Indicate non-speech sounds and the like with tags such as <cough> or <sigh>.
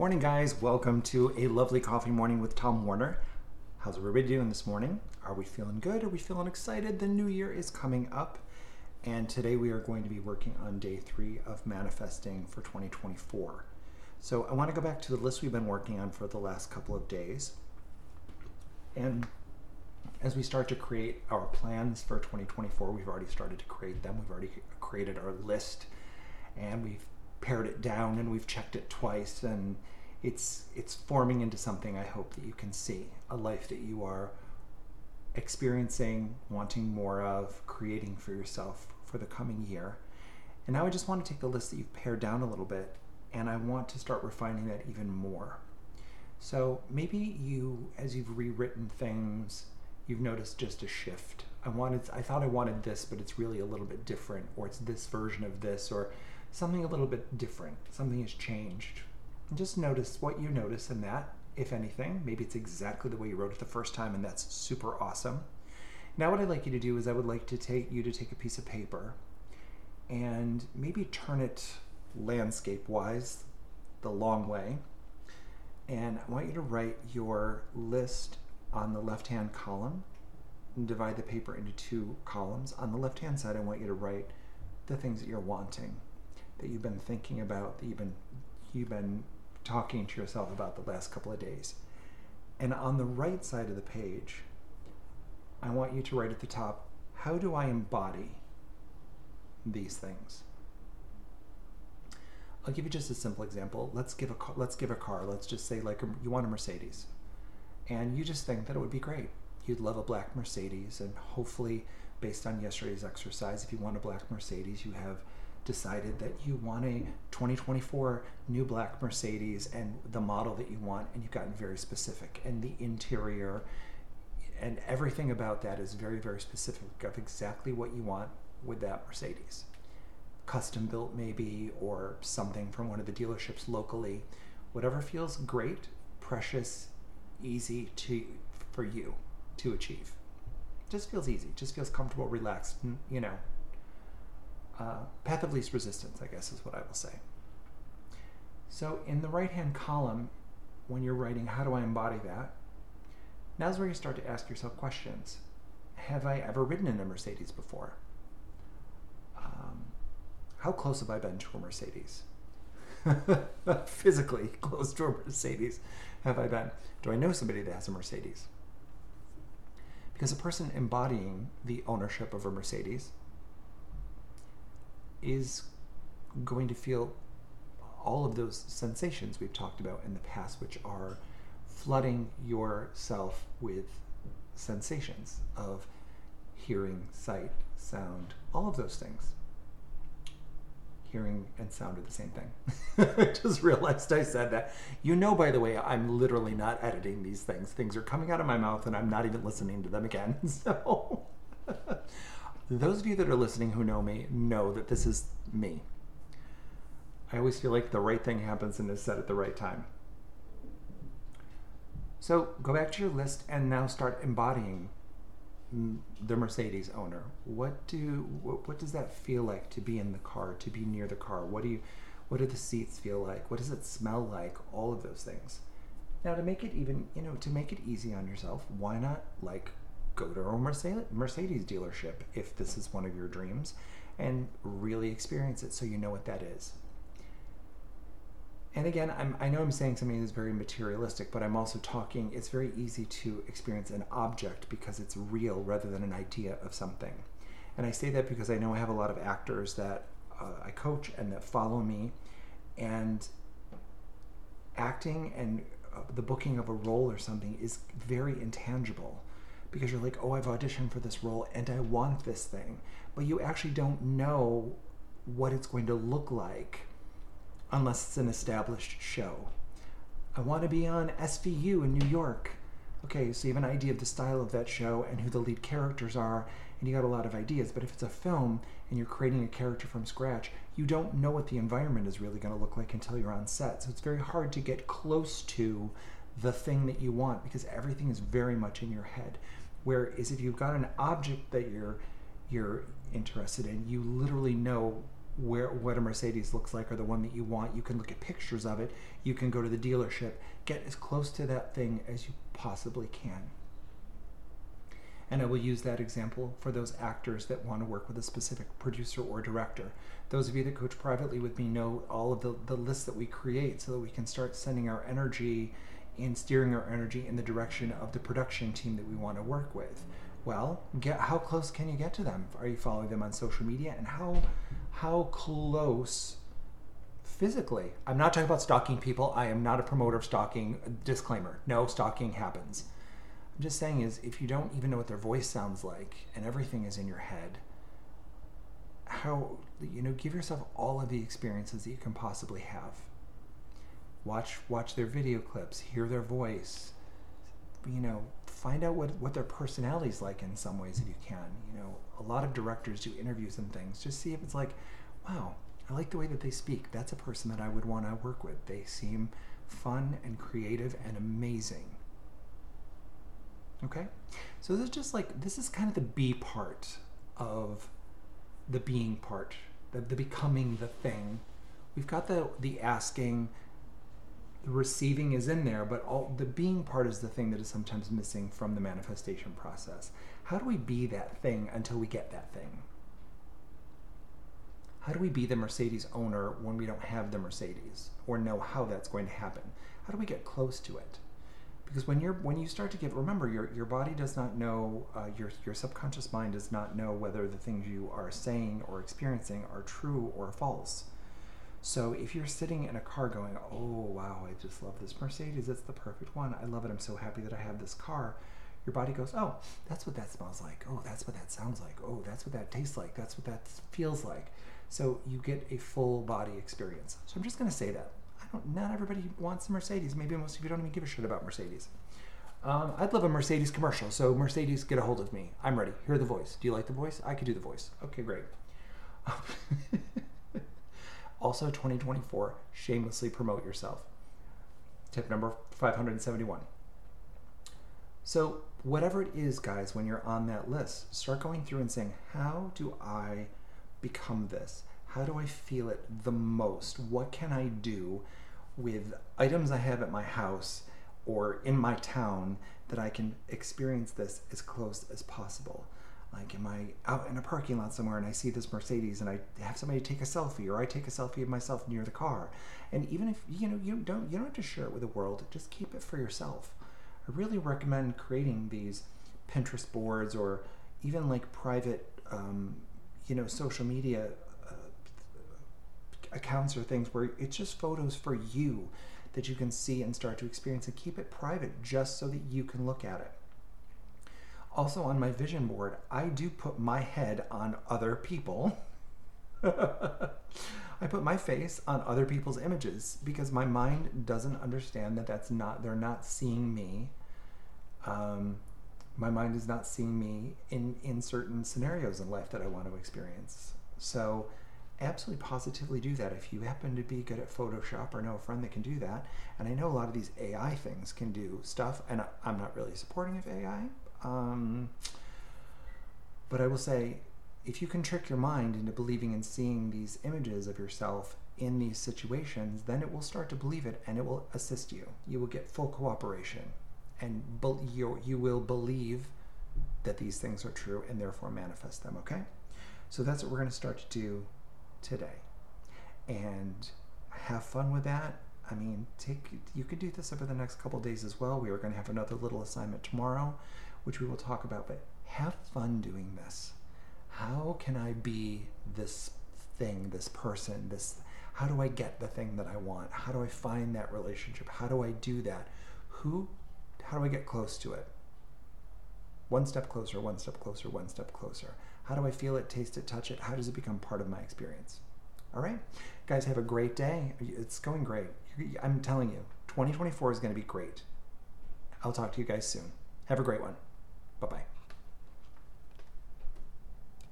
Morning, guys. Welcome to a lovely coffee morning with Tom Warner. How's everybody doing this morning? Are we feeling good? Are we feeling excited? The new year is coming up, and today we are going to be working on day three of manifesting for 2024. So, I want to go back to the list we've been working on for the last couple of days. And as we start to create our plans for 2024, we've already started to create them. We've already created our list and we've pared it down and we've checked it twice and it's it's forming into something I hope that you can see a life that you are experiencing, wanting more of, creating for yourself for the coming year. And now I just want to take the list that you've pared down a little bit and I want to start refining that even more. So maybe you, as you've rewritten things, you've noticed just a shift. I wanted, I thought I wanted this, but it's really a little bit different, or it's this version of this, or something a little bit different. Something has changed. And just notice what you notice in that, if anything. Maybe it's exactly the way you wrote it the first time, and that's super awesome. Now, what I'd like you to do is I would like to take you to take a piece of paper and maybe turn it landscape wise the long way. And I want you to write your list on the left hand column divide the paper into two columns. On the left hand side, I want you to write the things that you're wanting that you've been thinking about, that you've been you've been talking to yourself about the last couple of days. And on the right side of the page, I want you to write at the top, how do I embody these things? I'll give you just a simple example. Let's give a car, let's give a car. Let's just say like a, you want a Mercedes, and you just think that it would be great. You'd love a black Mercedes, and hopefully, based on yesterday's exercise, if you want a black Mercedes, you have decided that you want a 2024 new black Mercedes and the model that you want, and you've gotten very specific. And the interior and everything about that is very, very specific of exactly what you want with that Mercedes. Custom built, maybe, or something from one of the dealerships locally. Whatever feels great, precious, easy to for you to achieve. Just feels easy, just feels comfortable, relaxed, you know, uh, path of least resistance, I guess is what I will say. So in the right hand column, when you're writing, how do I embody that? Now's where you start to ask yourself questions. Have I ever ridden in a Mercedes before? Um, how close have I been to a Mercedes? <laughs> Physically close to a Mercedes have I been? Do I know somebody that has a Mercedes? Because a person embodying the ownership of a Mercedes is going to feel all of those sensations we've talked about in the past, which are flooding yourself with sensations of hearing, sight, sound, all of those things. Hearing and sound are the same thing. <laughs> I just realized I said that. You know, by the way, I'm literally not editing these things. Things are coming out of my mouth and I'm not even listening to them again. <laughs> So. Those of you that are listening who know me know that this is me. I always feel like the right thing happens and is said at the right time. So go back to your list and now start embodying the Mercedes owner. What do what, what does that feel like to be in the car, to be near the car? What do you what do the seats feel like? What does it smell like? All of those things. Now to make it even, you know, to make it easy on yourself, why not like go to a Mercedes dealership if this is one of your dreams and really experience it so you know what that is. And again, I'm, i know I'm saying something that's very materialistic, but I'm also talking, it's very easy to experience an object because it's real rather than an idea of something. And I say that because I know I have a lot of actors that uh, I coach and that follow me, and acting and uh, the booking of a role or something is very intangible because you're like, oh, I've auditioned for this role and I want this thing. But you actually don't know what it's going to look like unless it's an established show. I want to be on SVU in New York. Okay, so you have an idea of the style of that show and who the lead characters are, and you got a lot of ideas. But if it's a film and you're creating a character from scratch, you don't know what the environment is really going to look like until you're on set. So it's very hard to get close to the thing that you want because everything is very much in your head. Whereas if you've got an object that you're you're interested in, you literally know where what a Mercedes looks like or the one that you want. You can look at pictures of it. You can go to the dealership. Get as close to that thing as you possibly can. And I will use that example for those actors that want to work with a specific producer or director. Those of you that coach privately with me know all of the, the lists that we create so that we can start sending our energy and steering our energy in the direction of the production team that we want to work with. Well, get how close can you get to them? Are you following them on social media? And how how close physically? I'm not talking about stalking people. I am not a promoter of stalking. Disclaimer. No stalking happens I'm just saying is if you don't even know what their voice sounds like and everything is in your head, how you know, give yourself all of the experiences that you can possibly have. Watch watch their video clips, hear their voice, you know, find out what, what their personality is like in some ways if you can. You know, a lot of directors do interviews and things. Just see if it's like, wow, I like the way that they speak. That's a person that I would want to work with. They seem fun and creative and amazing. Okay? So this is just like, this is kind of the B part of the being part, the, the becoming the thing. We've got the, the asking, the receiving is in there, but all the being part is the thing that is sometimes missing from the manifestation process. How do we be that thing until we get that thing? How do we be the Mercedes owner when we don't have the Mercedes or know how that's going to happen? How do we get close to it? because when you're when you start to give remember your your body does not know uh, your your subconscious mind does not know whether the things you are saying or experiencing are true or false so if you're sitting in a car going oh wow i just love this mercedes it's the perfect one i love it i'm so happy that i have this car your body goes oh that's what that smells like oh that's what that sounds like oh that's what that tastes like that's what that feels like so you get a full body experience so i'm just going to say that I don't, not everybody wants a Mercedes. Maybe most of you don't even give a shit about Mercedes. Um, I'd love a Mercedes commercial. So Mercedes, get a hold of me. I'm ready. Hear the voice. Do you like the voice? I could do the voice. Okay, great. <laughs> also, 2024, shamelessly promote yourself. Tip number 571. So, whatever it is, guys, when you're on that list, start going through and saying, How do I become this? How do I feel it the most? What can I do with items I have at my house or in my town that I can experience this as close as possible. Like, am I out in a parking lot somewhere and I see this Mercedes and I have somebody take a selfie, or I take a selfie of myself near the car? And even if you know you don't you don't have to share it with the world, just keep it for yourself. I really recommend creating these Pinterest boards or even like private, um, you know, social media accounts or things where it's just photos for you that you can see and start to experience and keep it private just so that you can look at it. Also, on my vision board, I do put my head on other people. <laughs> I put my face on other people's images because my mind doesn't understand that that's not, they're not seeing me. Um, my mind is not seeing me in, in certain scenarios in life that I want to experience. So, absolutely positively do that if you happen to be good at Photoshop or know a friend that can do that. And I know a lot of these AI things can do stuff, and I'm not really supporting of AI. Um, but I will say, if you can trick your mind into believing and seeing these images of yourself in these situations, then it will start to believe it and it will assist you. You will get full cooperation and you, you will believe that these things are true and therefore manifest them, okay? So that's what we're going to start to do today and have fun with that. I mean, take you could do this over the next couple days as well. We are going to have another little assignment tomorrow, which we will talk about. But have fun doing this. How can I be this thing, this person, this? How do I get the thing that I want? How do I find that relationship? How do I do that? Who? How do I get close to it? One step closer, one step closer, one step closer. How do I feel it, taste it, touch it? How does it become part of my experience? All right. Guys, have a great day. It's going great. I'm telling you, 2024 is going to be great. I'll talk to you guys soon. Have a great one. Bye bye.